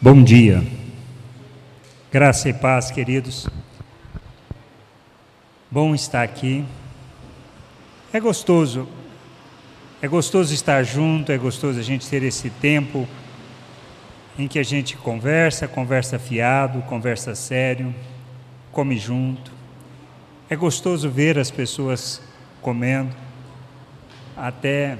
Bom dia. Graça e paz, queridos. Bom estar aqui. É gostoso. É gostoso estar junto, é gostoso a gente ter esse tempo em que a gente conversa, conversa fiado, conversa sério, come junto. É gostoso ver as pessoas comendo. Até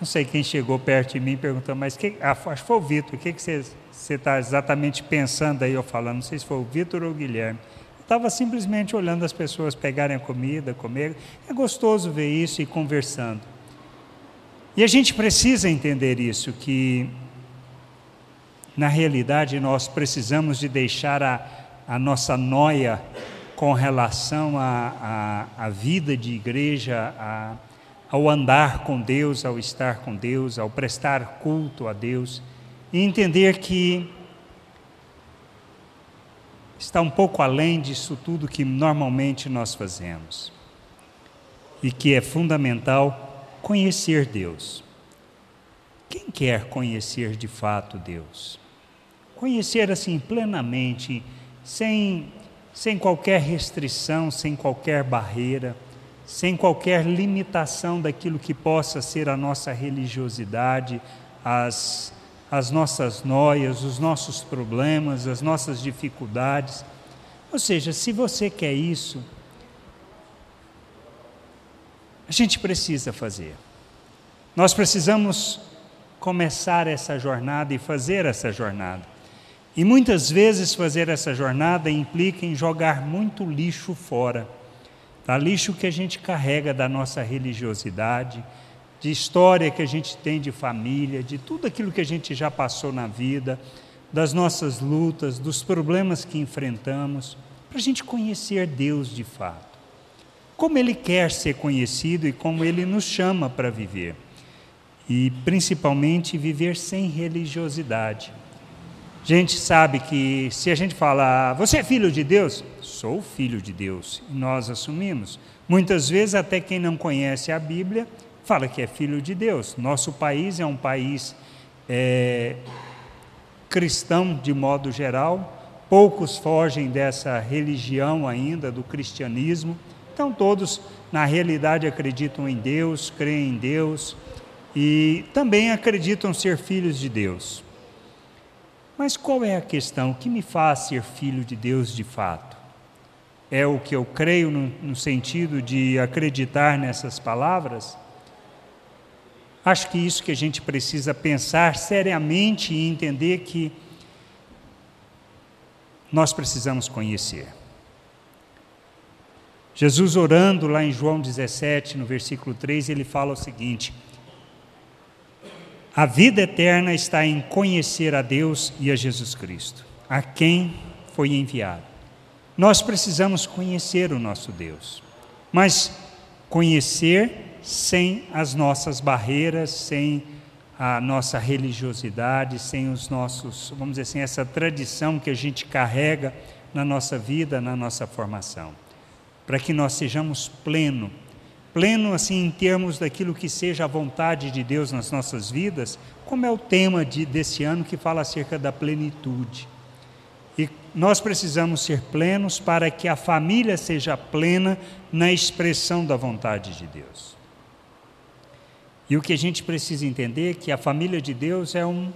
não sei quem chegou perto de mim perguntando, mas que, ah, acho que foi o Vitor, o que, você está exatamente pensando aí, eu falando, não sei se foi o Vitor ou o Guilherme. Estava simplesmente olhando as pessoas pegarem a comida, comer. É gostoso ver isso e conversando. E a gente precisa entender isso, que na realidade nós precisamos de deixar a, a nossa noia com relação à vida de igreja, a, ao andar com Deus, ao estar com Deus, ao prestar culto a Deus e entender que está um pouco além disso tudo que normalmente nós fazemos. E que é fundamental conhecer Deus. Quem quer conhecer de fato Deus? Conhecer assim plenamente, sem, sem qualquer restrição, sem qualquer barreira, sem qualquer limitação daquilo que possa ser a nossa religiosidade, as as nossas noias, os nossos problemas, as nossas dificuldades. Ou seja, se você quer isso, a gente precisa fazer. Nós precisamos começar essa jornada e fazer essa jornada. E muitas vezes fazer essa jornada implica em jogar muito lixo fora. Tá? Lixo que a gente carrega da nossa religiosidade, de história que a gente tem de família, de tudo aquilo que a gente já passou na vida, das nossas lutas, dos problemas que enfrentamos, para a gente conhecer Deus de fato. Como Ele quer ser conhecido e como Ele nos chama para viver. E principalmente viver sem religiosidade. A gente sabe que se a gente fala, você é filho de Deus? Sou filho de Deus. E nós assumimos. Muitas vezes, até quem não conhece a Bíblia, fala que é filho de Deus. Nosso país é um país é, cristão de modo geral, poucos fogem dessa religião ainda, do cristianismo. Então, todos, na realidade, acreditam em Deus, creem em Deus e também acreditam ser filhos de Deus. Mas qual é a questão? Que me faz ser filho de Deus de fato? É o que eu creio no, no sentido de acreditar nessas palavras? Acho que isso que a gente precisa pensar seriamente e entender que nós precisamos conhecer. Jesus orando lá em João 17, no versículo 3, ele fala o seguinte: A vida eterna está em conhecer a Deus e a Jesus Cristo, a quem foi enviado. Nós precisamos conhecer o nosso Deus, mas conhecer sem as nossas barreiras, sem a nossa religiosidade, sem os nossos, vamos dizer assim, essa tradição que a gente carrega na nossa vida, na nossa formação. Para que nós sejamos pleno, pleno assim em termos daquilo que seja a vontade de Deus nas nossas vidas, como é o tema de, desse ano que fala acerca da plenitude. Nós precisamos ser plenos para que a família seja plena na expressão da vontade de Deus. E o que a gente precisa entender é que a família de Deus é um,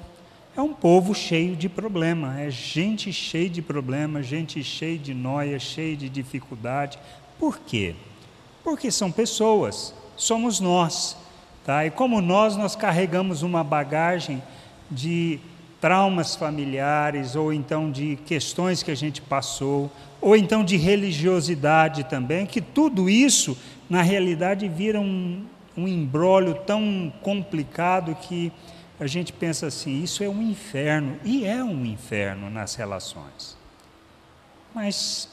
é um povo cheio de problema, é gente cheia de problema, gente cheia de noia, cheia de dificuldade. Por quê? Porque são pessoas, somos nós. Tá? E como nós, nós carregamos uma bagagem de traumas familiares, ou então de questões que a gente passou, ou então de religiosidade também, que tudo isso, na realidade, vira um, um embrólio tão complicado que a gente pensa assim: isso é um inferno, e é um inferno nas relações. Mas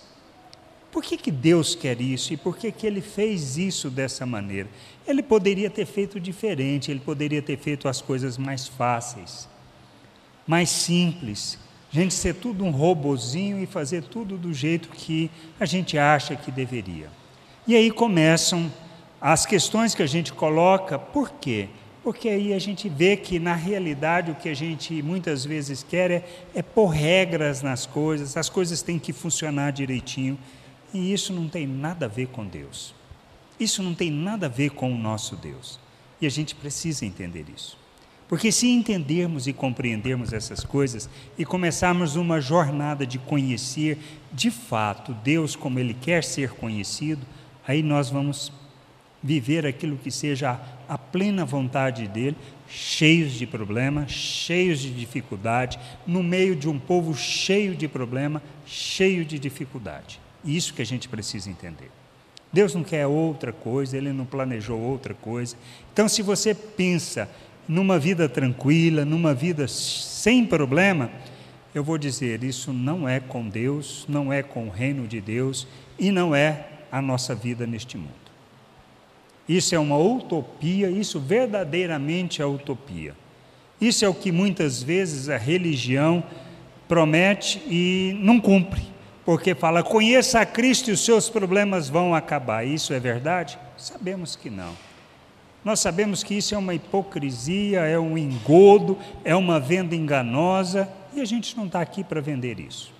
por que, que Deus quer isso e por que, que Ele fez isso dessa maneira? Ele poderia ter feito diferente, ele poderia ter feito as coisas mais fáceis, mais simples. A gente ser tudo um robozinho e fazer tudo do jeito que a gente acha que deveria. E aí começam as questões que a gente coloca, por quê? Porque aí a gente vê que, na realidade, o que a gente muitas vezes quer é, é pôr regras nas coisas, as coisas têm que funcionar direitinho, e isso não tem nada a ver com Deus. Isso não tem nada a ver com o nosso Deus. E a gente precisa entender isso. Porque se entendermos e compreendermos essas coisas e começarmos uma jornada de conhecer de fato Deus como Ele quer ser conhecido, aí nós vamos viver aquilo que seja a plena vontade dele, cheios de problemas, cheios de dificuldade, no meio de um povo cheio de problema, cheio de dificuldade. Isso que a gente precisa entender. Deus não quer outra coisa, Ele não planejou outra coisa. Então, se você pensa numa vida tranquila, numa vida sem problema, eu vou dizer: isso não é com Deus, não é com o reino de Deus e não é a nossa vida neste mundo. Isso é uma utopia, isso verdadeiramente é utopia. Isso é o que muitas vezes a religião promete e não cumpre, porque fala: conheça a Cristo e os seus problemas vão acabar. Isso é verdade? Sabemos que não. Nós sabemos que isso é uma hipocrisia, é um engodo, é uma venda enganosa e a gente não está aqui para vender isso.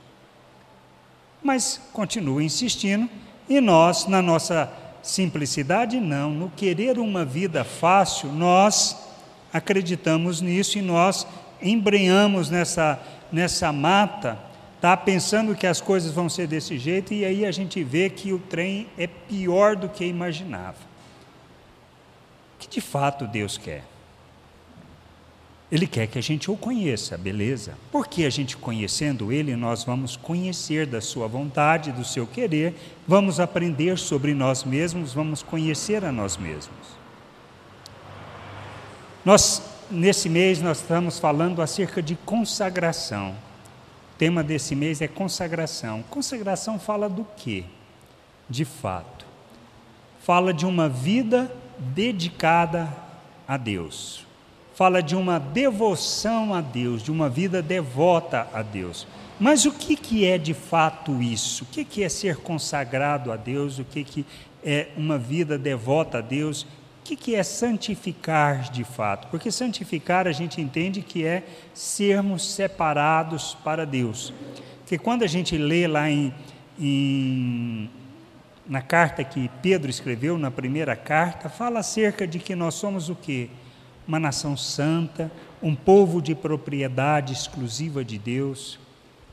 Mas continua insistindo e nós, na nossa simplicidade, não. No querer uma vida fácil, nós acreditamos nisso e nós embrenhamos nessa, nessa mata, tá? pensando que as coisas vão ser desse jeito, e aí a gente vê que o trem é pior do que imaginava. Que de fato Deus quer? Ele quer que a gente o conheça, beleza? Porque a gente conhecendo Ele, nós vamos conhecer da Sua vontade, do seu querer, vamos aprender sobre nós mesmos, vamos conhecer a nós mesmos. Nós, nesse mês, nós estamos falando acerca de consagração. O tema desse mês é consagração. Consagração fala do quê? De fato. Fala de uma vida dedicada a Deus fala de uma devoção a Deus, de uma vida devota a Deus. Mas o que, que é de fato isso? O que, que é ser consagrado a Deus? O que, que é uma vida devota a Deus? O que, que é santificar de fato? Porque santificar a gente entende que é sermos separados para Deus. Porque quando a gente lê lá em, em na carta que Pedro escreveu, na primeira carta, fala acerca de que nós somos o quê? uma nação santa, um povo de propriedade exclusiva de Deus,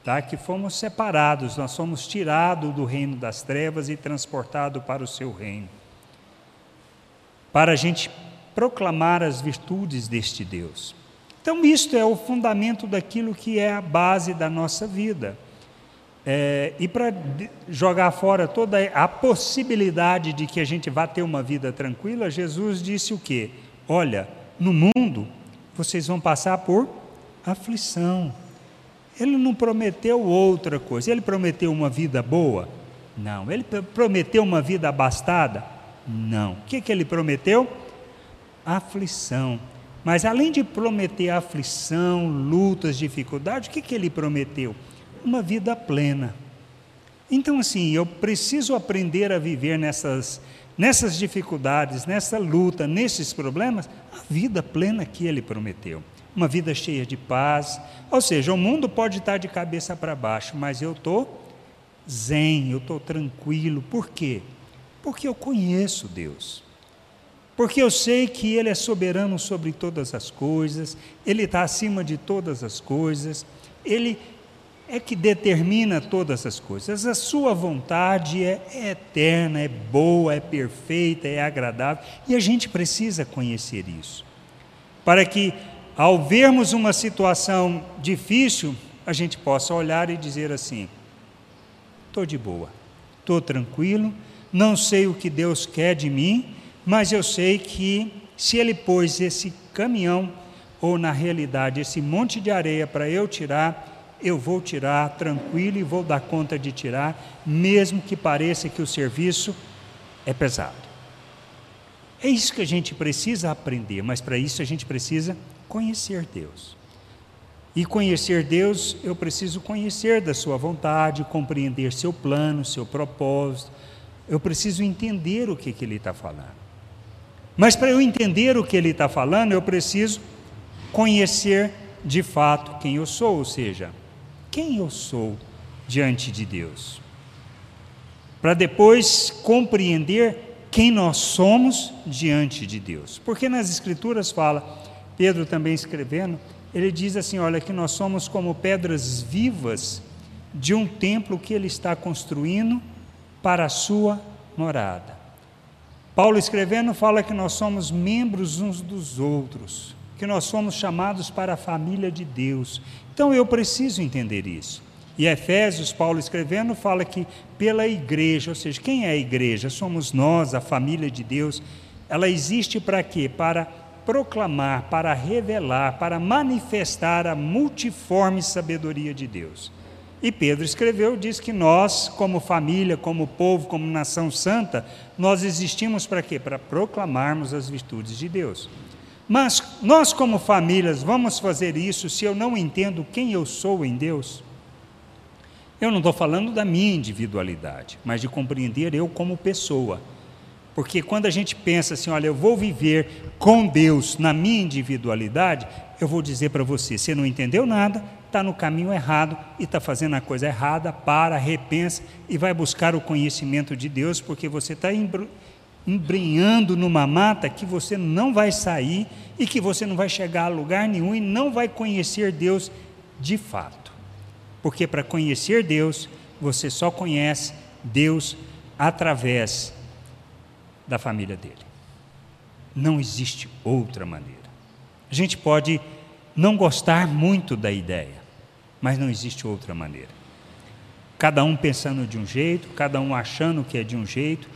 tá? que fomos separados, nós fomos tirados do reino das trevas e transportados para o seu reino. Para a gente proclamar as virtudes deste Deus. Então, isto é o fundamento daquilo que é a base da nossa vida. É, e para jogar fora toda a possibilidade de que a gente vá ter uma vida tranquila, Jesus disse o quê? Olha, no mundo, vocês vão passar por aflição. Ele não prometeu outra coisa. Ele prometeu uma vida boa? Não. Ele prometeu uma vida abastada? Não. O que, que ele prometeu? Aflição. Mas além de prometer aflição, lutas, dificuldades, o que, que ele prometeu? Uma vida plena. Então, assim, eu preciso aprender a viver nessas nessas dificuldades, nessa luta, nesses problemas, a vida plena que ele prometeu. Uma vida cheia de paz. Ou seja, o mundo pode estar de cabeça para baixo, mas eu estou zen, eu estou tranquilo. Por quê? Porque eu conheço Deus. Porque eu sei que Ele é soberano sobre todas as coisas, Ele está acima de todas as coisas, Ele é que determina todas as coisas. A sua vontade é, é, eterna, é boa, é perfeita, é agradável, e a gente precisa conhecer isso. Para que, ao vermos uma situação difícil, a gente possa olhar e dizer assim: estou de boa, estou tranquilo, não sei o que Deus quer de mim, mas eu sei que se Ele pôs esse caminhão, ou na realidade esse monte de areia para eu tirar, eu vou tirar tranquilo e vou dar conta de tirar, mesmo que pareça que o serviço é pesado. É isso que a gente precisa aprender, mas para isso a gente precisa conhecer Deus. E conhecer Deus, eu preciso conhecer da Sua vontade, compreender seu plano, seu propósito. Eu preciso entender o que, que Ele está falando. Mas para eu entender o que ele está falando, eu preciso conhecer de fato quem eu sou, ou seja, quem eu sou diante de Deus. Para depois compreender quem nós somos diante de Deus. Porque nas Escrituras fala, Pedro também escrevendo, ele diz assim: olha, que nós somos como pedras vivas de um templo que ele está construindo para a sua morada. Paulo escrevendo fala que nós somos membros uns dos outros, que nós somos chamados para a família de Deus. Então eu preciso entender isso. E Efésios, Paulo escrevendo, fala que pela igreja, ou seja, quem é a igreja? Somos nós, a família de Deus. Ela existe para quê? Para proclamar, para revelar, para manifestar a multiforme sabedoria de Deus. E Pedro escreveu, diz que nós, como família, como povo, como nação santa, nós existimos para quê? Para proclamarmos as virtudes de Deus. Mas nós, como famílias, vamos fazer isso se eu não entendo quem eu sou em Deus? Eu não estou falando da minha individualidade, mas de compreender eu como pessoa. Porque quando a gente pensa assim, olha, eu vou viver com Deus na minha individualidade, eu vou dizer para você: você não entendeu nada, está no caminho errado e está fazendo a coisa errada, para, repensa e vai buscar o conhecimento de Deus, porque você está embrenhando numa mata que você não vai sair e que você não vai chegar a lugar nenhum e não vai conhecer Deus de fato. Porque para conhecer Deus, você só conhece Deus através da família dele. Não existe outra maneira. A gente pode não gostar muito da ideia, mas não existe outra maneira. Cada um pensando de um jeito, cada um achando que é de um jeito,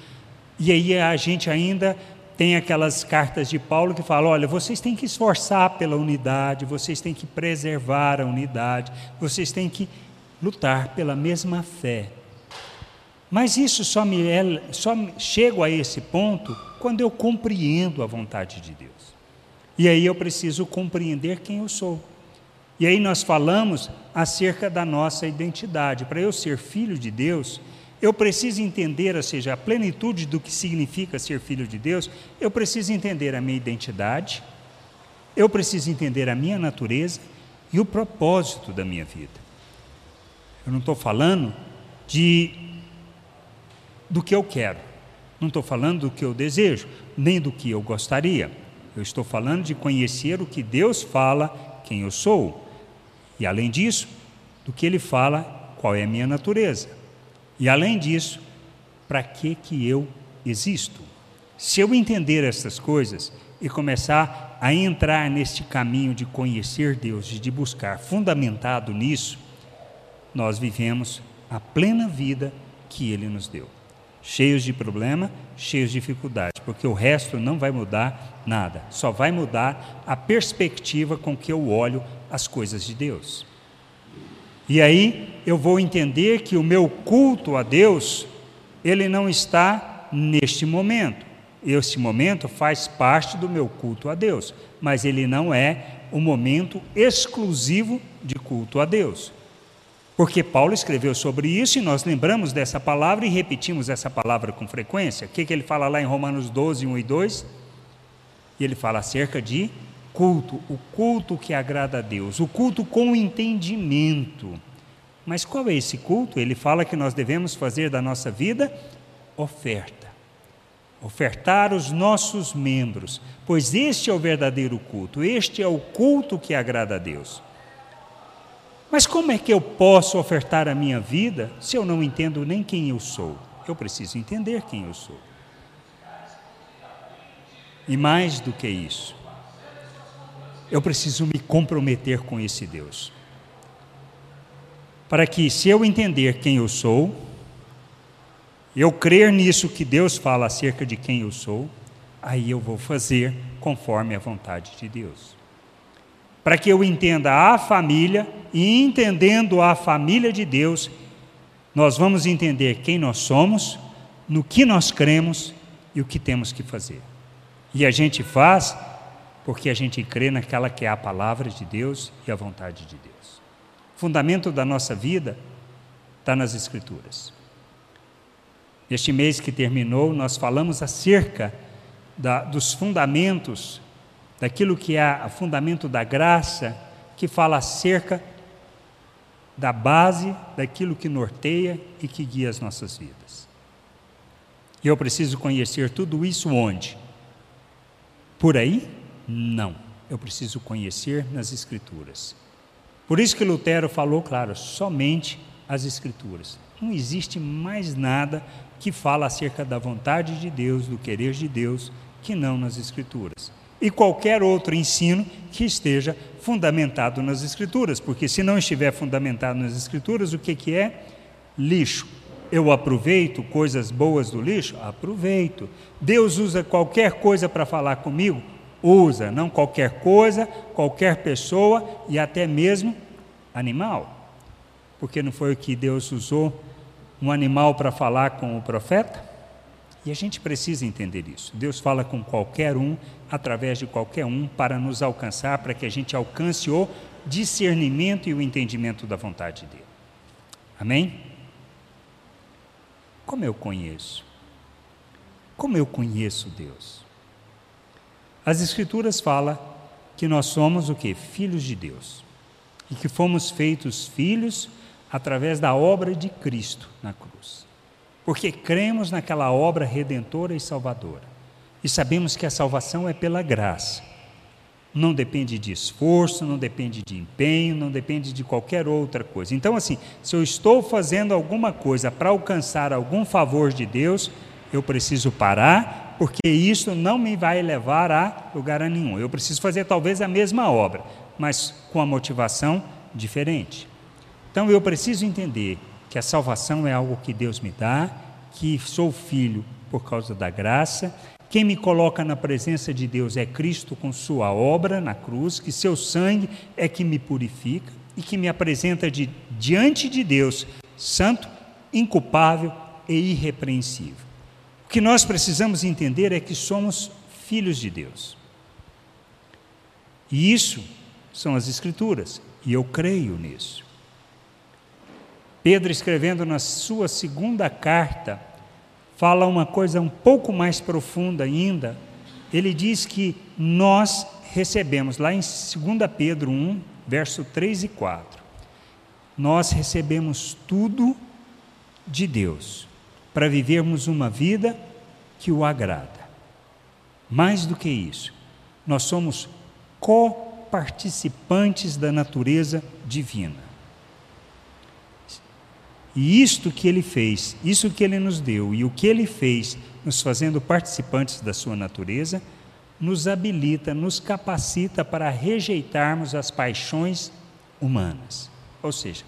e aí a gente ainda tem aquelas cartas de Paulo que falam: olha, vocês têm que esforçar pela unidade, vocês têm que preservar a unidade, vocês têm que lutar pela mesma fé. Mas isso só me é, só chego a esse ponto quando eu compreendo a vontade de Deus. E aí eu preciso compreender quem eu sou. E aí nós falamos acerca da nossa identidade. Para eu ser filho de Deus, eu preciso entender, ou seja, a plenitude do que significa ser filho de Deus, eu preciso entender a minha identidade, eu preciso entender a minha natureza e o propósito da minha vida. Eu não estou falando de do que eu quero, não estou falando do que eu desejo, nem do que eu gostaria. Eu estou falando de conhecer o que Deus fala, quem eu sou. E além disso, do que Ele fala, qual é a minha natureza. E além disso, para que que eu existo? Se eu entender essas coisas e começar a entrar neste caminho de conhecer Deus, de buscar fundamentado nisso, nós vivemos a plena vida que Ele nos deu cheios de problema, cheios de dificuldade, porque o resto não vai mudar nada, só vai mudar a perspectiva com que eu olho as coisas de Deus. E aí eu vou entender que o meu culto a Deus, ele não está neste momento. Este momento faz parte do meu culto a Deus, mas ele não é o momento exclusivo de culto a Deus. Porque Paulo escreveu sobre isso e nós lembramos dessa palavra e repetimos essa palavra com frequência. O que, que ele fala lá em Romanos 12, 1 e 2? E ele fala acerca de culto, o culto que agrada a Deus, o culto com entendimento. Mas qual é esse culto? Ele fala que nós devemos fazer da nossa vida oferta. Ofertar os nossos membros, pois este é o verdadeiro culto, este é o culto que agrada a Deus. Mas como é que eu posso ofertar a minha vida se eu não entendo nem quem eu sou? Eu preciso entender quem eu sou. E mais do que isso, eu preciso me comprometer com esse Deus. Para que, se eu entender quem eu sou, eu crer nisso que Deus fala acerca de quem eu sou, aí eu vou fazer conforme a vontade de Deus para que eu entenda a família e entendendo a família de Deus, nós vamos entender quem nós somos, no que nós cremos e o que temos que fazer. E a gente faz porque a gente crê naquela que é a palavra de Deus e a vontade de Deus. Fundamento da nossa vida está nas Escrituras. Este mês que terminou, nós falamos acerca da, dos fundamentos, daquilo que é o fundamento da graça, que fala acerca da base daquilo que norteia e que guia as nossas vidas. E eu preciso conhecer tudo isso onde? Por aí? Não. Eu preciso conhecer nas Escrituras. Por isso que Lutero falou, claro, somente as Escrituras. Não existe mais nada que fala acerca da vontade de Deus, do querer de Deus, que não nas Escrituras. E qualquer outro ensino que esteja fundamentado nas Escrituras, porque se não estiver fundamentado nas Escrituras, o que, que é? Lixo. Eu aproveito coisas boas do lixo? Aproveito. Deus usa qualquer coisa para falar comigo? Usa, não qualquer coisa, qualquer pessoa e até mesmo animal. Porque não foi o que Deus usou um animal para falar com o profeta? E a gente precisa entender isso. Deus fala com qualquer um, através de qualquer um, para nos alcançar, para que a gente alcance o discernimento e o entendimento da vontade dele. Amém? Como eu conheço? Como eu conheço Deus? As Escrituras falam que nós somos o que? Filhos de Deus. E que fomos feitos filhos através da obra de Cristo na cruz. Porque cremos naquela obra redentora e salvadora. E sabemos que a salvação é pela graça. Não depende de esforço, não depende de empenho, não depende de qualquer outra coisa. Então, assim, se eu estou fazendo alguma coisa para alcançar algum favor de Deus, eu preciso parar, porque isso não me vai levar a lugar nenhum. Eu preciso fazer talvez a mesma obra, mas com a motivação diferente. Então eu preciso entender que a salvação é algo que Deus me dá, que sou filho por causa da graça quem me coloca na presença de Deus é Cristo com sua obra na cruz, que seu sangue é que me purifica e que me apresenta de, diante de Deus santo, inculpável e irrepreensível. O que nós precisamos entender é que somos filhos de Deus. E isso são as Escrituras, e eu creio nisso. Pedro, escrevendo na sua segunda carta, fala uma coisa um pouco mais profunda ainda. Ele diz que nós recebemos, lá em 2 Pedro 1, verso 3 e 4, nós recebemos tudo de Deus para vivermos uma vida que o agrada. Mais do que isso, nós somos coparticipantes da natureza divina. E isto que ele fez, isso que ele nos deu e o que ele fez, nos fazendo participantes da sua natureza, nos habilita, nos capacita para rejeitarmos as paixões humanas, ou seja,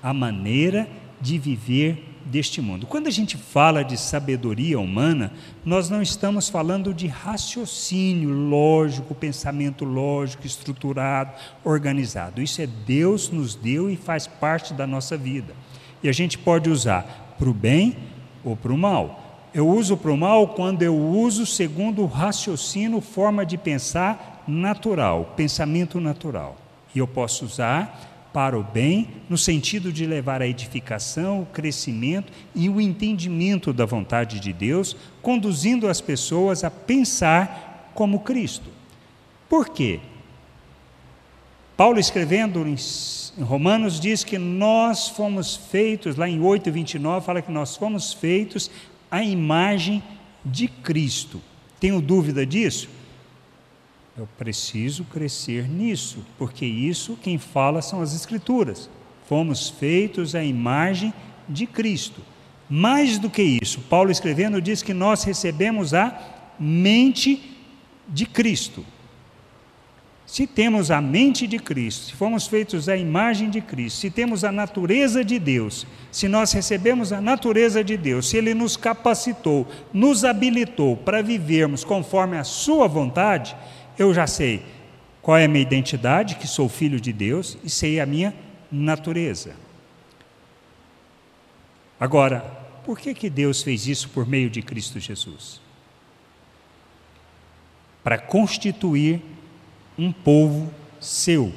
a maneira de viver deste mundo. Quando a gente fala de sabedoria humana, nós não estamos falando de raciocínio lógico, pensamento lógico, estruturado, organizado. Isso é Deus nos deu e faz parte da nossa vida. E a gente pode usar para o bem ou para o mal. Eu uso para o mal quando eu uso segundo o raciocínio, forma de pensar natural, pensamento natural. E eu posso usar para o bem, no sentido de levar a edificação, o crescimento e o entendimento da vontade de Deus, conduzindo as pessoas a pensar como Cristo. Por quê? Paulo, escrevendo em Romanos, diz que nós fomos feitos, lá em 8, 29, fala que nós fomos feitos à imagem de Cristo. Tenho dúvida disso? Eu preciso crescer nisso, porque isso quem fala são as Escrituras. Fomos feitos à imagem de Cristo. Mais do que isso, Paulo escrevendo diz que nós recebemos a mente de Cristo. Se temos a mente de Cristo, se fomos feitos à imagem de Cristo, se temos a natureza de Deus, se nós recebemos a natureza de Deus, se Ele nos capacitou, nos habilitou para vivermos conforme a Sua vontade, eu já sei qual é a minha identidade, que sou filho de Deus, e sei a minha natureza. Agora, por que, que Deus fez isso por meio de Cristo Jesus? Para constituir um povo seu,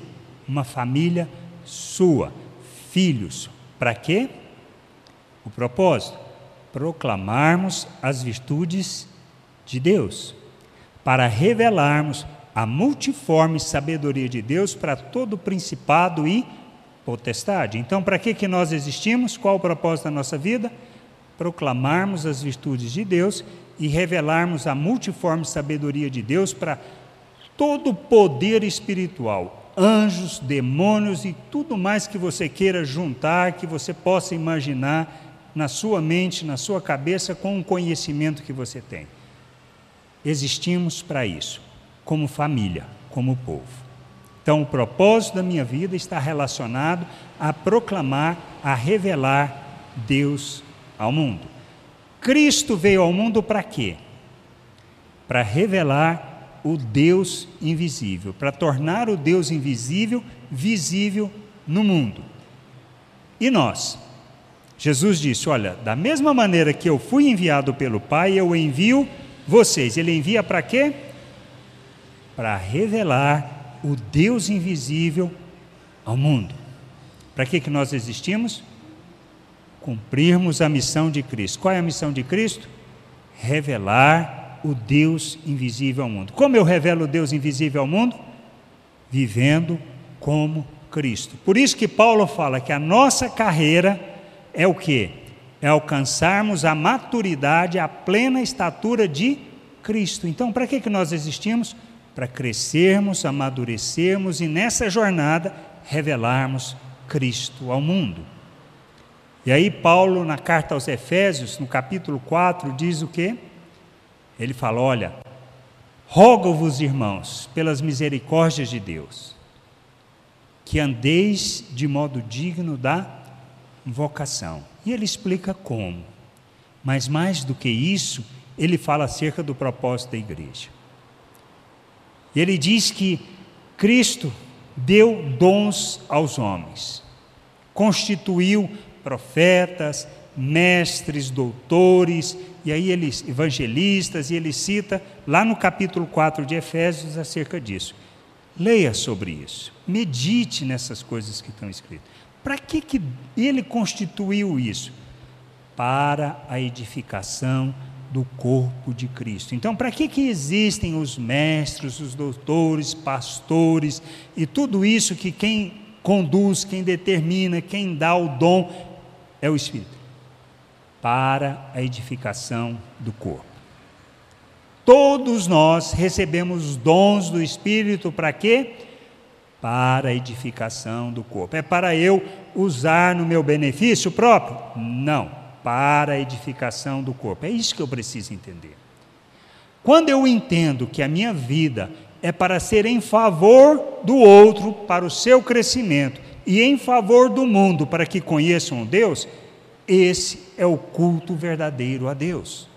uma família sua, filhos. Para quê? O propósito: proclamarmos as virtudes de Deus. Para revelarmos a multiforme sabedoria de Deus para todo principado e potestade. Então, para que, que nós existimos? Qual o propósito da nossa vida? Proclamarmos as virtudes de Deus e revelarmos a multiforme sabedoria de Deus para todo poder espiritual, anjos, demônios e tudo mais que você queira juntar, que você possa imaginar na sua mente, na sua cabeça, com o conhecimento que você tem. Existimos para isso, como família, como povo. Então, o propósito da minha vida está relacionado a proclamar, a revelar Deus ao mundo. Cristo veio ao mundo para quê? Para revelar o Deus invisível, para tornar o Deus invisível visível no mundo. E nós? Jesus disse: Olha, da mesma maneira que eu fui enviado pelo Pai, eu envio vocês. Ele envia para quê? Para revelar o Deus invisível ao mundo. Para que, que nós existimos? Cumprirmos a missão de Cristo. Qual é a missão de Cristo? Revelar o Deus invisível ao mundo. Como eu revelo o Deus invisível ao mundo? Vivendo como Cristo. Por isso que Paulo fala que a nossa carreira é o que? É alcançarmos a maturidade, a plena estatura de Cristo. Então, para que, que nós existimos? para crescermos, amadurecermos e nessa jornada revelarmos Cristo ao mundo. E aí, Paulo, na carta aos Efésios, no capítulo 4, diz o que? Ele fala: Olha, rogo-vos, irmãos, pelas misericórdias de Deus, que andeis de modo digno da vocação. E ele explica como. Mas mais do que isso, ele fala acerca do propósito da igreja. Ele diz que Cristo deu dons aos homens, constituiu profetas, mestres, doutores, e aí eles evangelistas, e ele cita lá no capítulo 4 de Efésios acerca disso. Leia sobre isso, medite nessas coisas que estão escritas. Para que, que ele constituiu isso? Para a edificação do corpo de Cristo. Então, para que, que existem os mestres, os doutores, pastores e tudo isso que quem conduz, quem determina, quem dá o dom é o Espírito? Para a edificação do corpo. Todos nós recebemos dons do Espírito para quê? Para a edificação do corpo. É para eu usar no meu benefício próprio? Não para a edificação do corpo. É isso que eu preciso entender. Quando eu entendo que a minha vida é para ser em favor do outro, para o seu crescimento, e em favor do mundo, para que conheçam Deus, esse é o culto verdadeiro a Deus.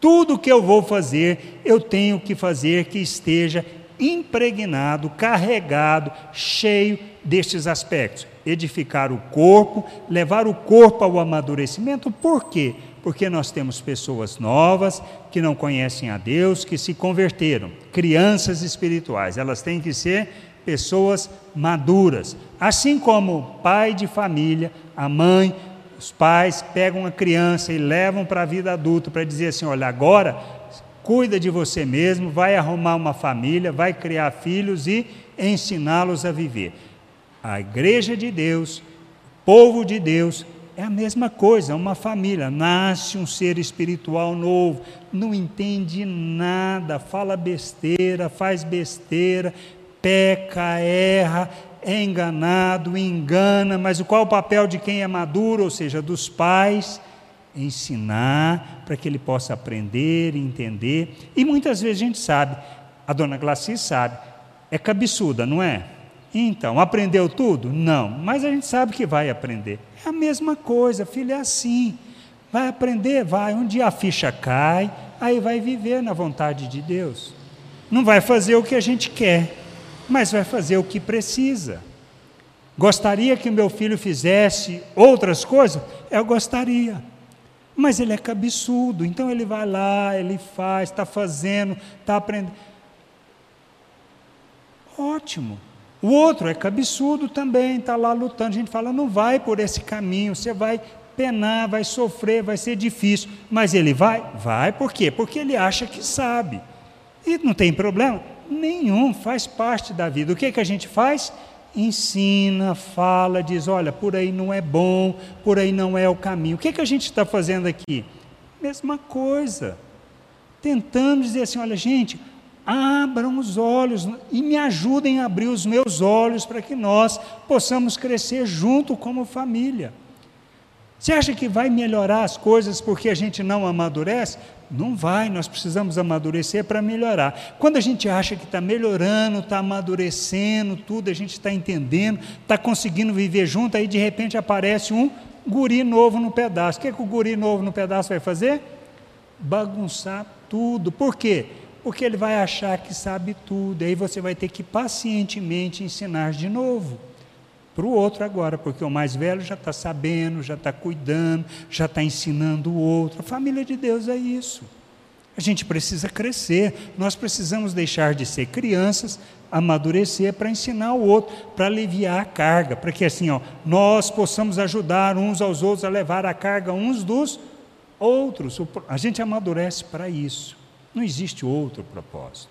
Tudo que eu vou fazer, eu tenho que fazer que esteja impregnado, carregado, cheio destes aspectos edificar o corpo, levar o corpo ao amadurecimento. Por quê? Porque nós temos pessoas novas que não conhecem a Deus, que se converteram, crianças espirituais. Elas têm que ser pessoas maduras. Assim como o pai de família, a mãe, os pais pegam uma criança e levam para a vida adulta para dizer assim: olha, agora cuida de você mesmo, vai arrumar uma família, vai criar filhos e ensiná-los a viver. A igreja de Deus, o povo de Deus, é a mesma coisa, uma família. Nasce um ser espiritual novo, não entende nada, fala besteira, faz besteira, peca, erra, é enganado, engana, mas qual o papel de quem é maduro, ou seja, dos pais? Ensinar para que ele possa aprender, entender. E muitas vezes a gente sabe, a dona Glaci sabe, é cabeçuda, não é? Então, aprendeu tudo? Não, mas a gente sabe que vai aprender. É a mesma coisa, filho, é assim. Vai aprender? Vai. Um dia a ficha cai, aí vai viver na vontade de Deus. Não vai fazer o que a gente quer, mas vai fazer o que precisa. Gostaria que o meu filho fizesse outras coisas? Eu gostaria. Mas ele é cabeçudo, então ele vai lá, ele faz, está fazendo, está aprendendo. Ótimo. O outro é cabeçudo também, está lá lutando. A gente fala, não vai por esse caminho, você vai penar, vai sofrer, vai ser difícil. Mas ele vai? Vai, por quê? Porque ele acha que sabe. E não tem problema nenhum, faz parte da vida. O que, que a gente faz? Ensina, fala, diz: olha, por aí não é bom, por aí não é o caminho. O que, que a gente está fazendo aqui? Mesma coisa. Tentando dizer assim: olha, gente, abram os olhos e me ajudem a abrir os meus olhos para que nós possamos crescer junto como família. Você acha que vai melhorar as coisas porque a gente não amadurece? Não vai, nós precisamos amadurecer para melhorar. Quando a gente acha que está melhorando, está amadurecendo, tudo, a gente está entendendo, está conseguindo viver junto, aí de repente aparece um guri novo no pedaço. O que, é que o guri novo no pedaço vai fazer? Bagunçar tudo. Por quê? Porque ele vai achar que sabe tudo, aí você vai ter que pacientemente ensinar de novo para o outro agora, porque o mais velho já está sabendo, já está cuidando, já está ensinando o outro. A família de Deus é isso. A gente precisa crescer, nós precisamos deixar de ser crianças, amadurecer para ensinar o outro, para aliviar a carga, para que assim, ó, nós possamos ajudar uns aos outros a levar a carga uns dos outros. A gente amadurece para isso. Não existe outro propósito.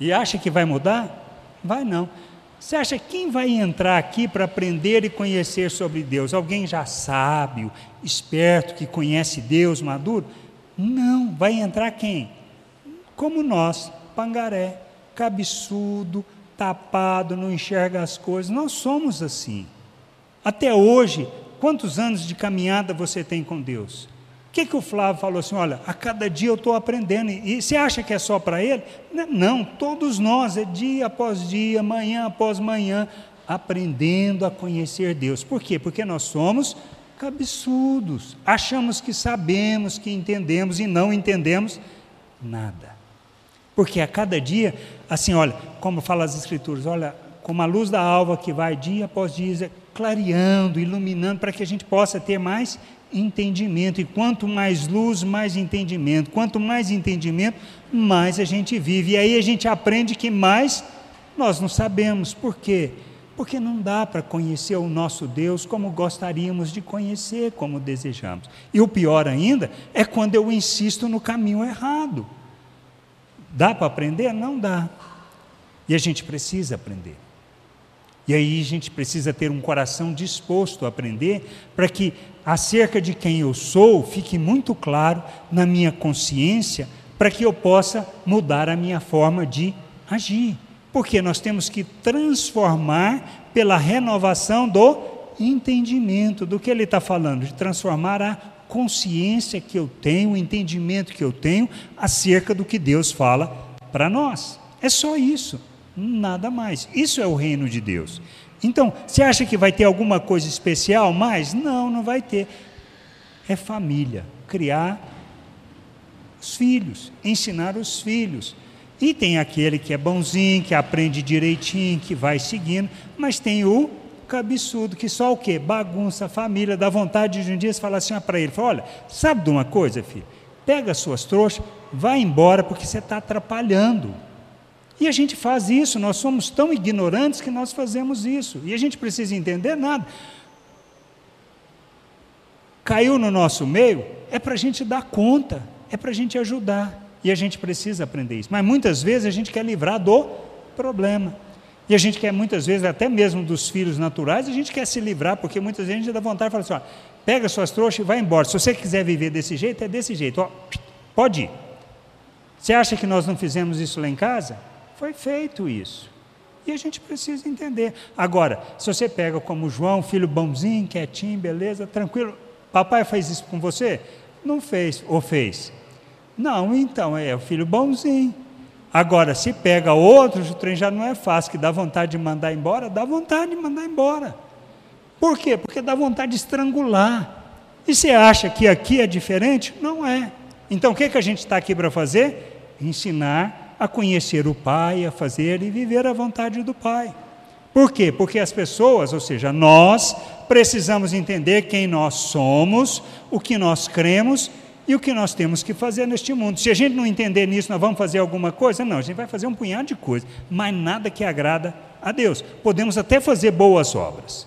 E acha que vai mudar? Vai não. Você acha quem vai entrar aqui para aprender e conhecer sobre Deus? Alguém já sábio, esperto, que conhece Deus, maduro? Não, vai entrar quem? Como nós, pangaré, cabeçudo, tapado, não enxerga as coisas. Nós somos assim. Até hoje, quantos anos de caminhada você tem com Deus? O que, que o Flávio falou assim? Olha, a cada dia eu estou aprendendo. E você acha que é só para ele? Não, todos nós, é dia após dia, manhã após manhã, aprendendo a conhecer Deus. Por quê? Porque nós somos cabeçudos. Achamos que sabemos, que entendemos e não entendemos nada. Porque a cada dia, assim, olha, como fala as Escrituras, olha, como a luz da alva que vai dia após dia, clareando, iluminando, para que a gente possa ter mais entendimento. E quanto mais luz, mais entendimento. Quanto mais entendimento, mais a gente vive. E aí a gente aprende que mais nós não sabemos. Por quê? Porque não dá para conhecer o nosso Deus como gostaríamos de conhecer, como desejamos. E o pior ainda é quando eu insisto no caminho errado. Dá para aprender? Não dá. E a gente precisa aprender. E aí a gente precisa ter um coração disposto a aprender para que acerca de quem eu sou fique muito claro na minha consciência, para que eu possa mudar a minha forma de agir. Porque nós temos que transformar pela renovação do entendimento do que ele está falando, de transformar a consciência que eu tenho, o entendimento que eu tenho acerca do que Deus fala para nós. É só isso. Nada mais. Isso é o reino de Deus. Então, você acha que vai ter alguma coisa especial mais? Não, não vai ter. É família, criar os filhos, ensinar os filhos. E tem aquele que é bonzinho, que aprende direitinho, que vai seguindo, mas tem o cabeçudo, que só o quê? Bagunça a família, dá vontade de um dia falar assim para ele, fala, olha, sabe de uma coisa, filho? Pega as suas trouxas, vai embora, porque você está atrapalhando. E a gente faz isso, nós somos tão ignorantes que nós fazemos isso. E a gente precisa entender nada. Caiu no nosso meio, é para a gente dar conta, é para a gente ajudar. E a gente precisa aprender isso. Mas muitas vezes a gente quer livrar do problema. E a gente quer muitas vezes, até mesmo dos filhos naturais, a gente quer se livrar, porque muitas vezes a gente dá vontade de falar assim: ó, pega suas trouxas e vai embora. Se você quiser viver desse jeito, é desse jeito. Ó, pode ir. Você acha que nós não fizemos isso lá em casa? Foi feito isso. E a gente precisa entender. Agora, se você pega como João, filho bonzinho, quietinho, beleza, tranquilo, papai fez isso com você? Não fez, ou fez? Não, então é o filho bonzinho. Agora, se pega outros, o trem já não é fácil, que dá vontade de mandar embora, dá vontade de mandar embora. Por quê? Porque dá vontade de estrangular. E você acha que aqui é diferente? Não é. Então, o que, que a gente está aqui para fazer? Ensinar a conhecer o Pai, a fazer e viver a vontade do Pai. Por quê? Porque as pessoas, ou seja, nós, precisamos entender quem nós somos, o que nós cremos e o que nós temos que fazer neste mundo. Se a gente não entender nisso, nós vamos fazer alguma coisa? Não, a gente vai fazer um punhado de coisas, mas nada que agrada a Deus. Podemos até fazer boas obras,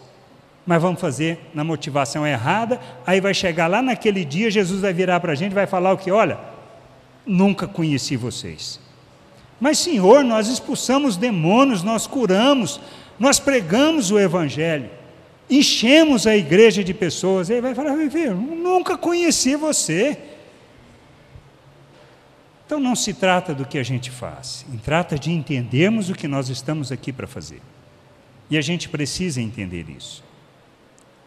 mas vamos fazer na motivação errada, aí vai chegar lá naquele dia, Jesus vai virar para a gente e vai falar o que? Olha, nunca conheci vocês. Mas, Senhor, nós expulsamos demônios, nós curamos, nós pregamos o Evangelho, enchemos a igreja de pessoas. Ele vai falar: nunca conheci você. Então não se trata do que a gente faz, trata de entendermos o que nós estamos aqui para fazer. E a gente precisa entender isso.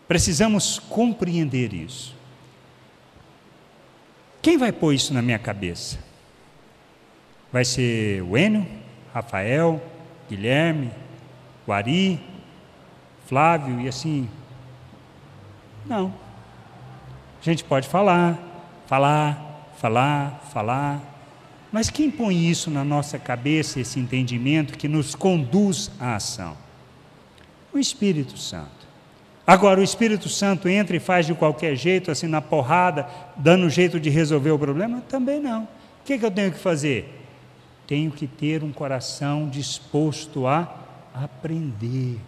Precisamos compreender isso. Quem vai pôr isso na minha cabeça? Vai ser o Enio, Rafael, Guilherme, Guari, Flávio e assim? Não. A gente pode falar, falar, falar, falar, mas quem põe isso na nossa cabeça, esse entendimento que nos conduz à ação? O Espírito Santo. Agora, o Espírito Santo entra e faz de qualquer jeito, assim, na porrada, dando jeito de resolver o problema? Também não. O que, que eu tenho que fazer? Tenho que ter um coração disposto a aprender,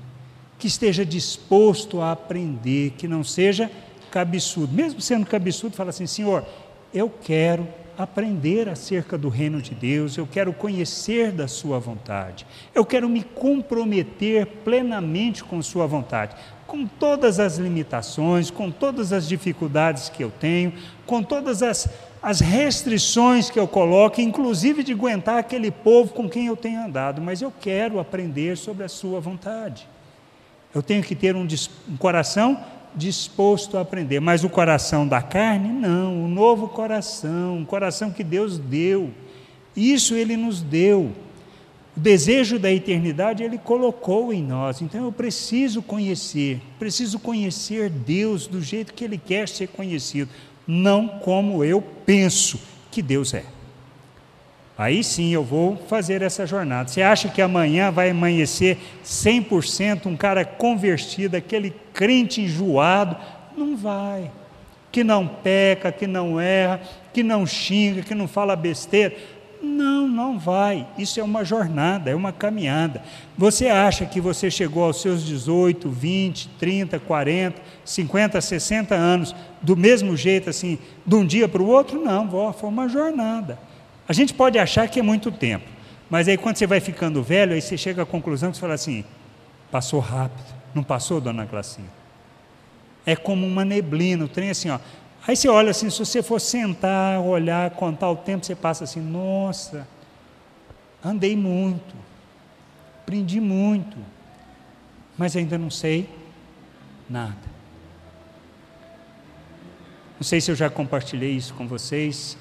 que esteja disposto a aprender, que não seja cabeçudo. Mesmo sendo cabeçudo, fala assim: Senhor, eu quero aprender acerca do reino de Deus, eu quero conhecer da Sua vontade, eu quero me comprometer plenamente com Sua vontade, com todas as limitações, com todas as dificuldades que eu tenho, com todas as as restrições que eu coloco, inclusive de aguentar aquele povo com quem eu tenho andado, mas eu quero aprender sobre a Sua vontade. Eu tenho que ter um, um coração disposto a aprender, mas o coração da carne, não, o novo coração, um coração que Deus deu, isso Ele nos deu. O desejo da eternidade Ele colocou em nós, então eu preciso conhecer, preciso conhecer Deus do jeito que Ele quer ser conhecido não como eu penso que Deus é. Aí sim eu vou fazer essa jornada. Você acha que amanhã vai amanhecer 100% um cara convertido, aquele crente enjoado? Não vai. Que não peca, que não erra, que não xinga, que não fala besteira. Não, não vai. Isso é uma jornada, é uma caminhada. Você acha que você chegou aos seus 18, 20, 30, 40, 50, 60 anos do mesmo jeito, assim, de um dia para o outro? Não, foi uma jornada. A gente pode achar que é muito tempo, mas aí quando você vai ficando velho, aí você chega à conclusão que você fala assim: passou rápido. Não passou, dona Glacinha? É como uma neblina, o trem assim, ó, Aí você olha assim, se você for sentar, olhar, contar o tempo, você passa assim, nossa, andei muito, aprendi muito, mas ainda não sei nada. Não sei se eu já compartilhei isso com vocês.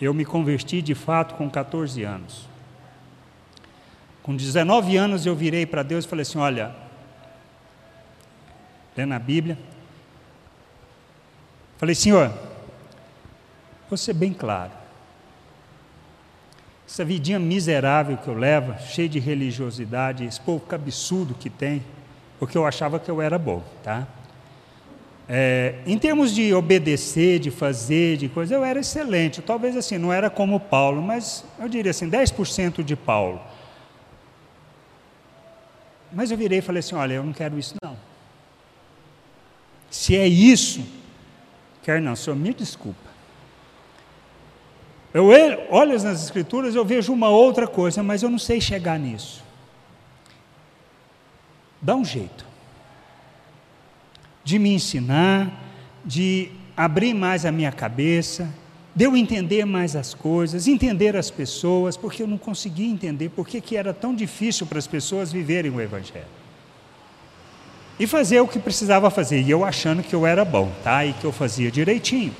Eu me converti de fato com 14 anos. Com 19 anos eu virei para Deus e falei assim: olha, lendo a Bíblia, Falei, senhor, vou ser bem claro. Essa vidinha miserável que eu levo, cheia de religiosidade, esse povo cabeçudo que tem, porque eu achava que eu era bom, tá? É, em termos de obedecer, de fazer, de coisa, eu era excelente. Talvez assim, não era como Paulo, mas eu diria assim, 10% de Paulo. Mas eu virei e falei assim: olha, eu não quero isso não. Se é isso, Quer não, senhor, me desculpa. Eu olho nas escrituras, eu vejo uma outra coisa, mas eu não sei chegar nisso. Dá um jeito de me ensinar, de abrir mais a minha cabeça, de eu entender mais as coisas, entender as pessoas, porque eu não conseguia entender por que era tão difícil para as pessoas viverem o Evangelho e fazer o que precisava fazer. E eu achando que eu era bom, tá? E que eu fazia direitinho.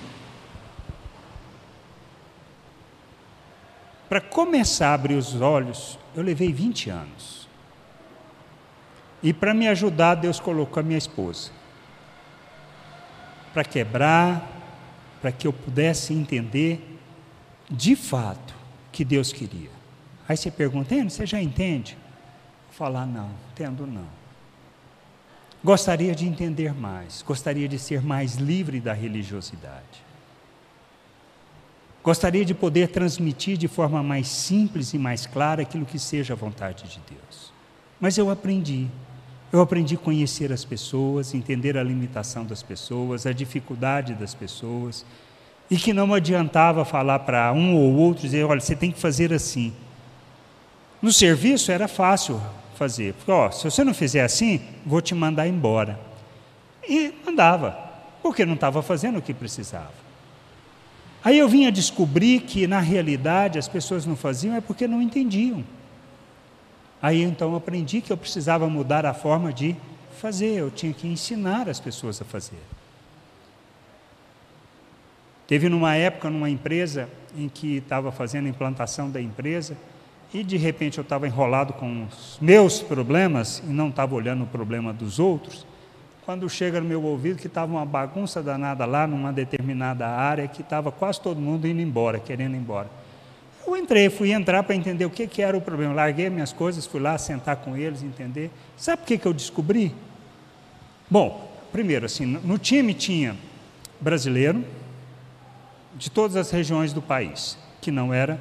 Para começar a abrir os olhos, eu levei 20 anos. E para me ajudar, Deus colocou a minha esposa. Para quebrar, para que eu pudesse entender de fato que Deus queria. Aí você pergunta, você já entende? Falar, não, entendo não. Gostaria de entender mais, gostaria de ser mais livre da religiosidade. Gostaria de poder transmitir de forma mais simples e mais clara aquilo que seja a vontade de Deus. Mas eu aprendi. Eu aprendi a conhecer as pessoas, entender a limitação das pessoas, a dificuldade das pessoas. E que não adiantava falar para um ou outro, dizer, olha, você tem que fazer assim. No serviço era fácil fazer, porque, ó, se você não fizer assim, vou te mandar embora. E mandava, porque não estava fazendo o que precisava. Aí eu vinha descobrir que, na realidade, as pessoas não faziam é porque não entendiam. Aí então eu aprendi que eu precisava mudar a forma de fazer, eu tinha que ensinar as pessoas a fazer. Teve numa época, numa empresa, em que estava fazendo a implantação da empresa, e de repente eu estava enrolado com os meus problemas e não estava olhando o problema dos outros. Quando chega no meu ouvido que estava uma bagunça danada lá numa determinada área, que estava quase todo mundo indo embora, querendo ir embora. Eu entrei, fui entrar para entender o que, que era o problema. Larguei minhas coisas, fui lá sentar com eles, entender. Sabe o que, que eu descobri? Bom, primeiro, assim, no time tinha brasileiro de todas as regiões do país, que não era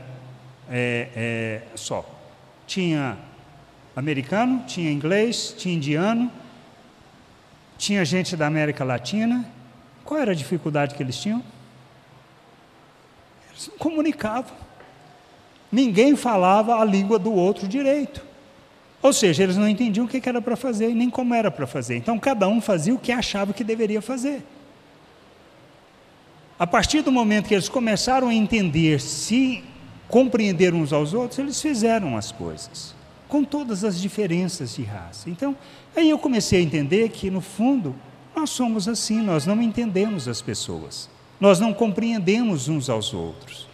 é, é, só. Tinha americano, tinha inglês, tinha indiano, tinha gente da América Latina. Qual era a dificuldade que eles tinham? Eles não comunicavam. Ninguém falava a língua do outro direito. Ou seja, eles não entendiam o que era para fazer e nem como era para fazer. Então, cada um fazia o que achava que deveria fazer. A partir do momento que eles começaram a entender, se compreender uns aos outros, eles fizeram as coisas, com todas as diferenças de raça. Então, aí eu comecei a entender que, no fundo, nós somos assim, nós não entendemos as pessoas, nós não compreendemos uns aos outros.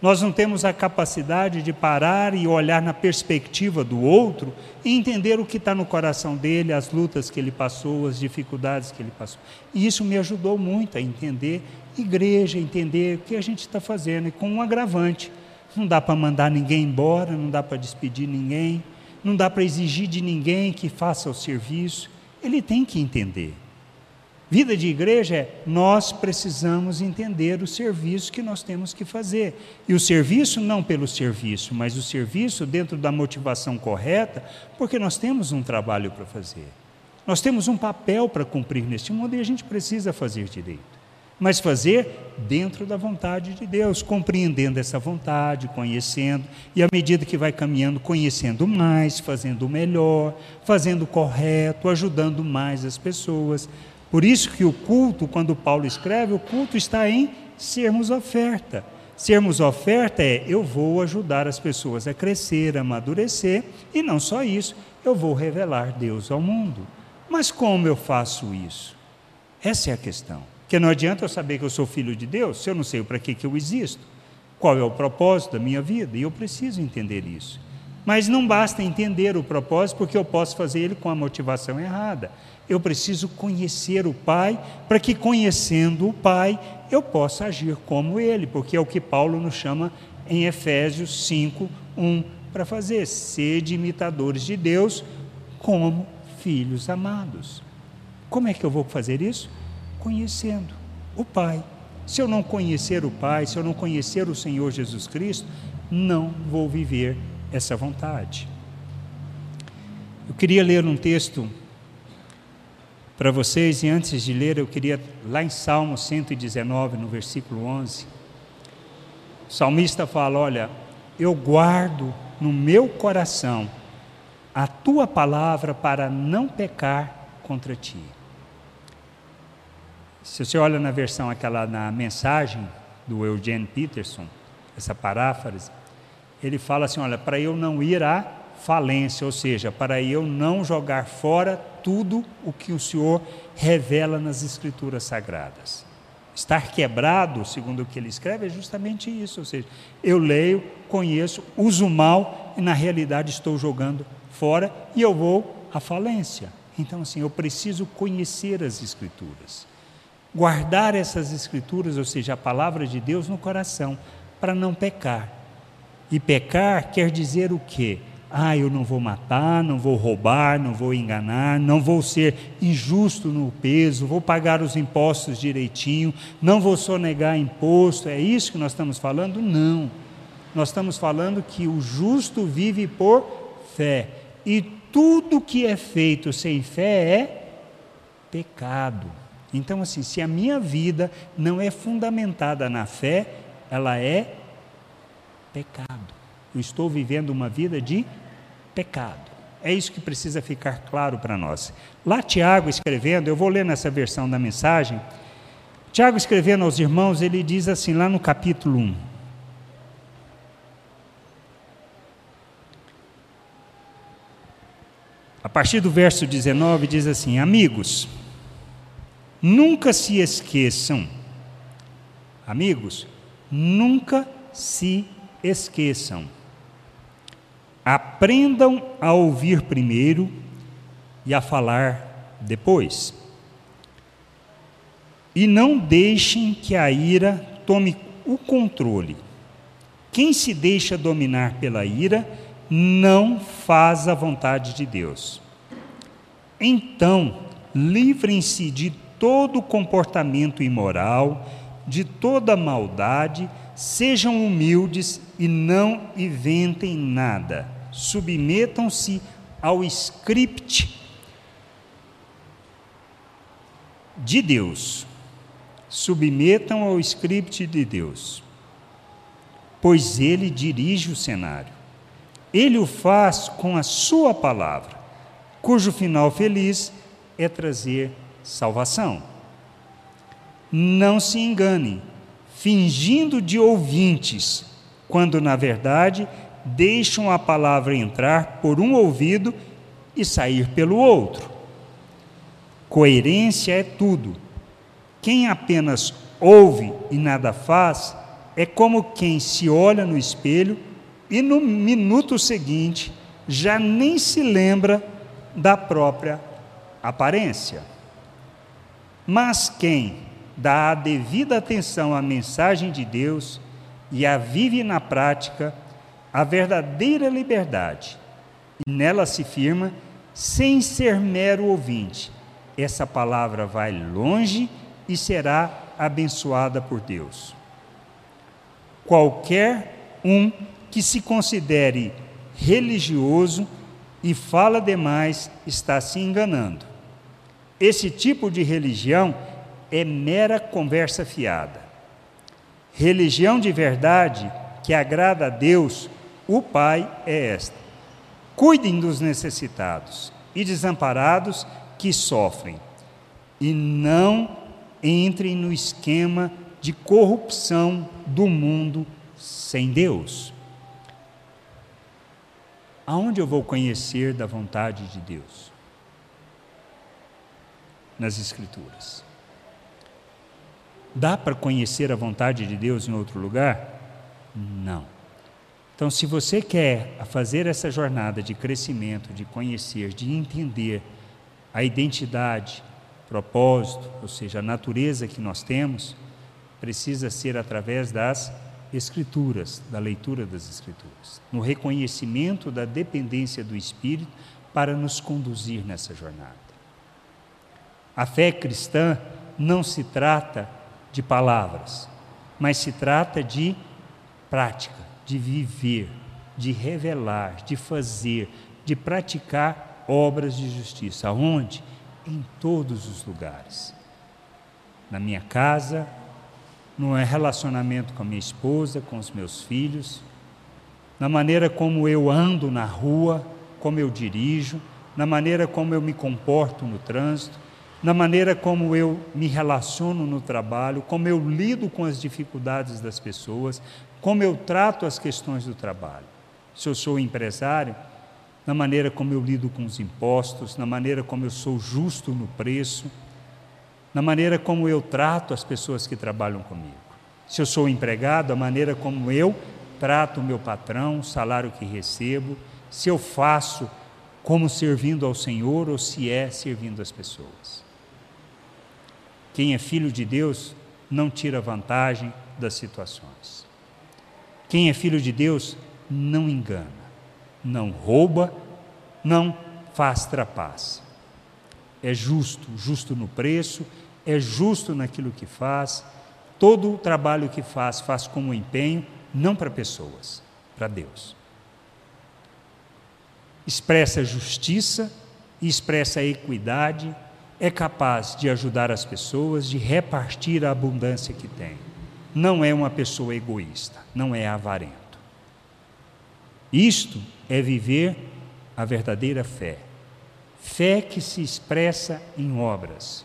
Nós não temos a capacidade de parar e olhar na perspectiva do outro e entender o que está no coração dele, as lutas que ele passou, as dificuldades que ele passou. E isso me ajudou muito a entender igreja, entender o que a gente está fazendo, e com um agravante. Não dá para mandar ninguém embora, não dá para despedir ninguém, não dá para exigir de ninguém que faça o serviço. Ele tem que entender. Vida de igreja é nós precisamos entender o serviço que nós temos que fazer. E o serviço não pelo serviço, mas o serviço dentro da motivação correta, porque nós temos um trabalho para fazer. Nós temos um papel para cumprir neste mundo e a gente precisa fazer direito mas fazer dentro da vontade de Deus, compreendendo essa vontade, conhecendo, e à medida que vai caminhando, conhecendo mais, fazendo melhor, fazendo correto, ajudando mais as pessoas. Por isso que o culto, quando Paulo escreve, o culto está em sermos oferta. Sermos oferta é eu vou ajudar as pessoas a crescer, a amadurecer, e não só isso, eu vou revelar Deus ao mundo. Mas como eu faço isso? Essa é a questão. Porque não adianta eu saber que eu sou filho de Deus se eu não sei para que, que eu existo, qual é o propósito da minha vida, e eu preciso entender isso. Mas não basta entender o propósito, porque eu posso fazer ele com a motivação errada. Eu preciso conhecer o Pai, para que conhecendo o Pai, eu possa agir como Ele, porque é o que Paulo nos chama em Efésios 5, 1, para fazer, sede imitadores de Deus como filhos amados. Como é que eu vou fazer isso? Conhecendo o Pai. Se eu não conhecer o Pai, se eu não conhecer o Senhor Jesus Cristo, não vou viver essa vontade. Eu queria ler um texto para vocês, e antes de ler, eu queria, lá em Salmo 119, no versículo 11, o salmista fala: Olha, eu guardo no meu coração a tua palavra para não pecar contra ti. Se você olha na versão aquela na mensagem do Eugene Peterson, essa paráfrase, ele fala assim: olha, para eu não ir à falência, ou seja, para eu não jogar fora tudo o que o Senhor revela nas Escrituras Sagradas. Estar quebrado, segundo o que ele escreve, é justamente isso, ou seja, eu leio, conheço, uso mal e na realidade estou jogando fora e eu vou à falência. Então, assim, eu preciso conhecer as Escrituras guardar essas escrituras, ou seja, a palavra de Deus no coração, para não pecar. E pecar quer dizer o quê? Ah, eu não vou matar, não vou roubar, não vou enganar, não vou ser injusto no peso, vou pagar os impostos direitinho, não vou sonegar imposto. É isso que nós estamos falando? Não. Nós estamos falando que o justo vive por fé. E tudo que é feito sem fé é pecado. Então, assim, se a minha vida não é fundamentada na fé, ela é pecado. Eu estou vivendo uma vida de pecado. É isso que precisa ficar claro para nós. Lá, Tiago escrevendo, eu vou ler nessa versão da mensagem. Tiago escrevendo aos irmãos, ele diz assim, lá no capítulo 1. A partir do verso 19, diz assim: Amigos, nunca se esqueçam, amigos, nunca se esqueçam Aprendam a ouvir primeiro e a falar depois. E não deixem que a ira tome o controle. Quem se deixa dominar pela ira não faz a vontade de Deus. Então, livrem-se de todo comportamento imoral, de toda maldade, sejam humildes e não inventem nada submetam-se ao script de Deus. Submetam ao script de Deus, pois ele dirige o cenário. Ele o faz com a sua palavra, cujo final feliz é trazer salvação. Não se enganem, fingindo de ouvintes, quando na verdade deixam a palavra entrar por um ouvido e sair pelo outro. Coerência é tudo. Quem apenas ouve e nada faz é como quem se olha no espelho e no minuto seguinte já nem se lembra da própria aparência. Mas quem dá a devida atenção à mensagem de Deus e a vive na prática, a verdadeira liberdade, e nela se firma, sem ser mero ouvinte. Essa palavra vai longe e será abençoada por Deus. Qualquer um que se considere religioso e fala demais está se enganando. Esse tipo de religião é mera conversa fiada. Religião de verdade que agrada a Deus o Pai é esta: cuidem dos necessitados e desamparados que sofrem, e não entrem no esquema de corrupção do mundo sem Deus. Aonde eu vou conhecer da vontade de Deus? Nas Escrituras. Dá para conhecer a vontade de Deus em outro lugar? Não. Então, se você quer fazer essa jornada de crescimento, de conhecer, de entender a identidade, propósito, ou seja, a natureza que nós temos, precisa ser através das Escrituras, da leitura das Escrituras, no reconhecimento da dependência do Espírito para nos conduzir nessa jornada. A fé cristã não se trata de palavras, mas se trata de prática de viver, de revelar, de fazer, de praticar obras de justiça. Aonde? Em todos os lugares. Na minha casa, no relacionamento com a minha esposa, com os meus filhos, na maneira como eu ando na rua, como eu dirijo, na maneira como eu me comporto no trânsito, na maneira como eu me relaciono no trabalho, como eu lido com as dificuldades das pessoas, como eu trato as questões do trabalho. Se eu sou empresário, na maneira como eu lido com os impostos, na maneira como eu sou justo no preço, na maneira como eu trato as pessoas que trabalham comigo. Se eu sou empregado, a maneira como eu trato o meu patrão, o salário que recebo, se eu faço como servindo ao Senhor ou se é servindo as pessoas. Quem é filho de Deus não tira vantagem das situações. Quem é filho de Deus não engana, não rouba, não faz trapaça. É justo, justo no preço, é justo naquilo que faz. Todo o trabalho que faz, faz como empenho, não para pessoas, para Deus. Expressa justiça, expressa equidade, é capaz de ajudar as pessoas, de repartir a abundância que tem. Não é uma pessoa egoísta, não é avarento. Isto é viver a verdadeira fé. Fé que se expressa em obras.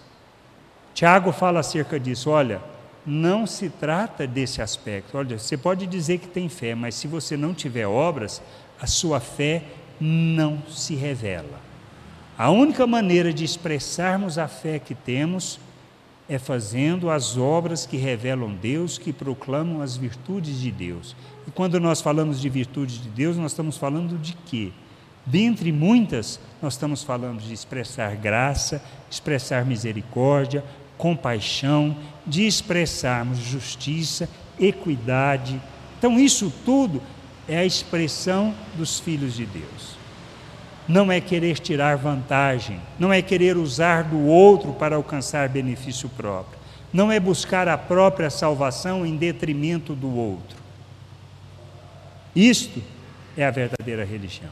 Tiago fala acerca disso, olha, não se trata desse aspecto. Olha, você pode dizer que tem fé, mas se você não tiver obras, a sua fé não se revela. A única maneira de expressarmos a fé que temos é fazendo as obras que revelam Deus, que proclamam as virtudes de Deus. E quando nós falamos de virtudes de Deus, nós estamos falando de quê? Dentre muitas, nós estamos falando de expressar graça, expressar misericórdia, compaixão, de expressarmos justiça, equidade. Então, isso tudo é a expressão dos filhos de Deus. Não é querer tirar vantagem, não é querer usar do outro para alcançar benefício próprio, não é buscar a própria salvação em detrimento do outro. Isto é a verdadeira religião.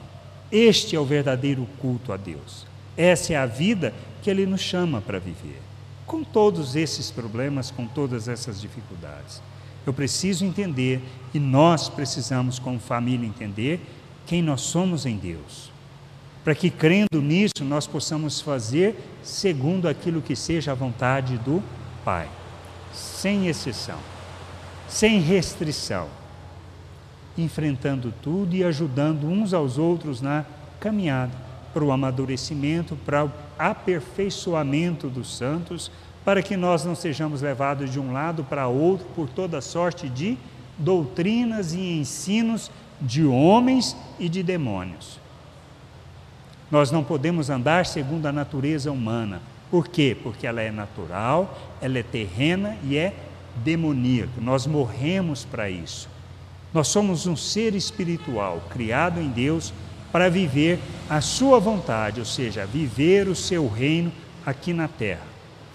Este é o verdadeiro culto a Deus. Essa é a vida que Ele nos chama para viver. Com todos esses problemas, com todas essas dificuldades. Eu preciso entender, e nós precisamos, como família, entender quem nós somos em Deus. Para que, crendo nisso, nós possamos fazer segundo aquilo que seja a vontade do Pai, sem exceção, sem restrição, enfrentando tudo e ajudando uns aos outros na caminhada para o amadurecimento, para o aperfeiçoamento dos santos, para que nós não sejamos levados de um lado para outro por toda sorte de doutrinas e ensinos de homens e de demônios. Nós não podemos andar segundo a natureza humana. Por quê? Porque ela é natural, ela é terrena e é demoníaca. Nós morremos para isso. Nós somos um ser espiritual criado em Deus para viver a sua vontade, ou seja, viver o seu reino aqui na terra.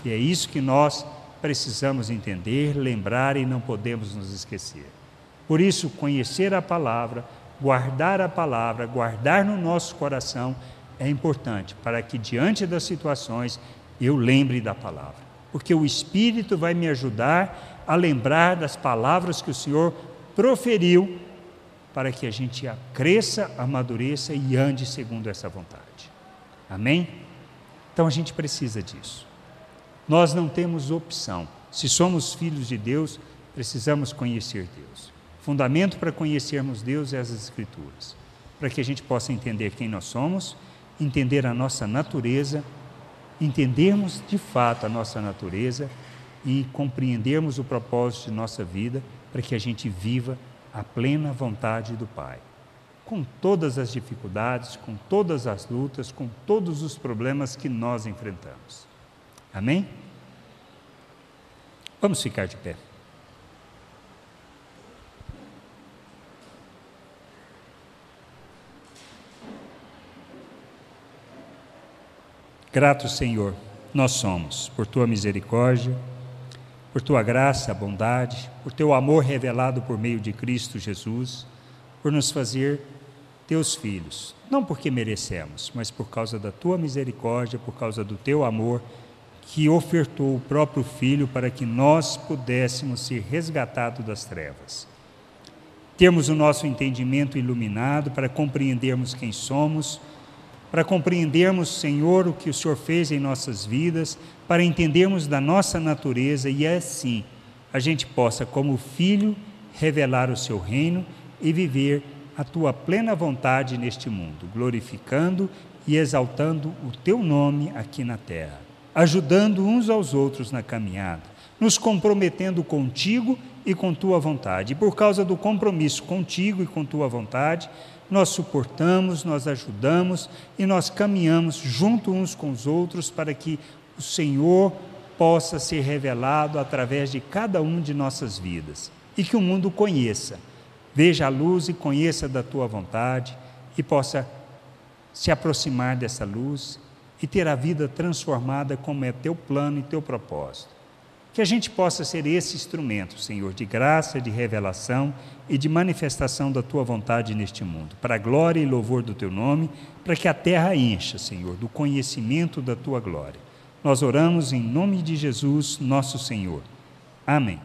E é isso que nós precisamos entender, lembrar e não podemos nos esquecer. Por isso, conhecer a palavra, guardar a palavra, guardar no nosso coração é importante para que diante das situações eu lembre da palavra. Porque o Espírito vai me ajudar a lembrar das palavras que o Senhor proferiu para que a gente cresça, amadureça e ande segundo essa vontade. Amém? Então a gente precisa disso. Nós não temos opção. Se somos filhos de Deus, precisamos conhecer Deus. Fundamento para conhecermos Deus é as Escrituras, para que a gente possa entender quem nós somos, entender a nossa natureza, entendermos de fato a nossa natureza e compreendermos o propósito de nossa vida, para que a gente viva a plena vontade do Pai. Com todas as dificuldades, com todas as lutas, com todos os problemas que nós enfrentamos. Amém? Vamos ficar de pé. Grato Senhor, nós somos, por tua misericórdia, por tua graça, bondade, por teu amor revelado por meio de Cristo Jesus, por nos fazer teus filhos, não porque merecemos, mas por causa da tua misericórdia, por causa do teu amor que ofertou o próprio Filho para que nós pudéssemos ser resgatados das trevas. Temos o nosso entendimento iluminado para compreendermos quem somos, para compreendermos, Senhor, o que o Senhor fez em nossas vidas, para entendermos da nossa natureza e assim a gente possa, como filho, revelar o seu reino e viver a tua plena vontade neste mundo, glorificando e exaltando o teu nome aqui na terra ajudando uns aos outros na caminhada, nos comprometendo contigo e com tua vontade. E por causa do compromisso contigo e com tua vontade, nós suportamos, nós ajudamos e nós caminhamos junto uns com os outros para que o Senhor possa ser revelado através de cada um de nossas vidas e que o mundo conheça, veja a luz e conheça da tua vontade e possa se aproximar dessa luz e ter a vida transformada como é teu plano e teu propósito. Que a gente possa ser esse instrumento, Senhor, de graça, de revelação e de manifestação da tua vontade neste mundo, para a glória e louvor do teu nome, para que a terra encha, Senhor, do conhecimento da tua glória. Nós oramos em nome de Jesus, nosso Senhor. Amém.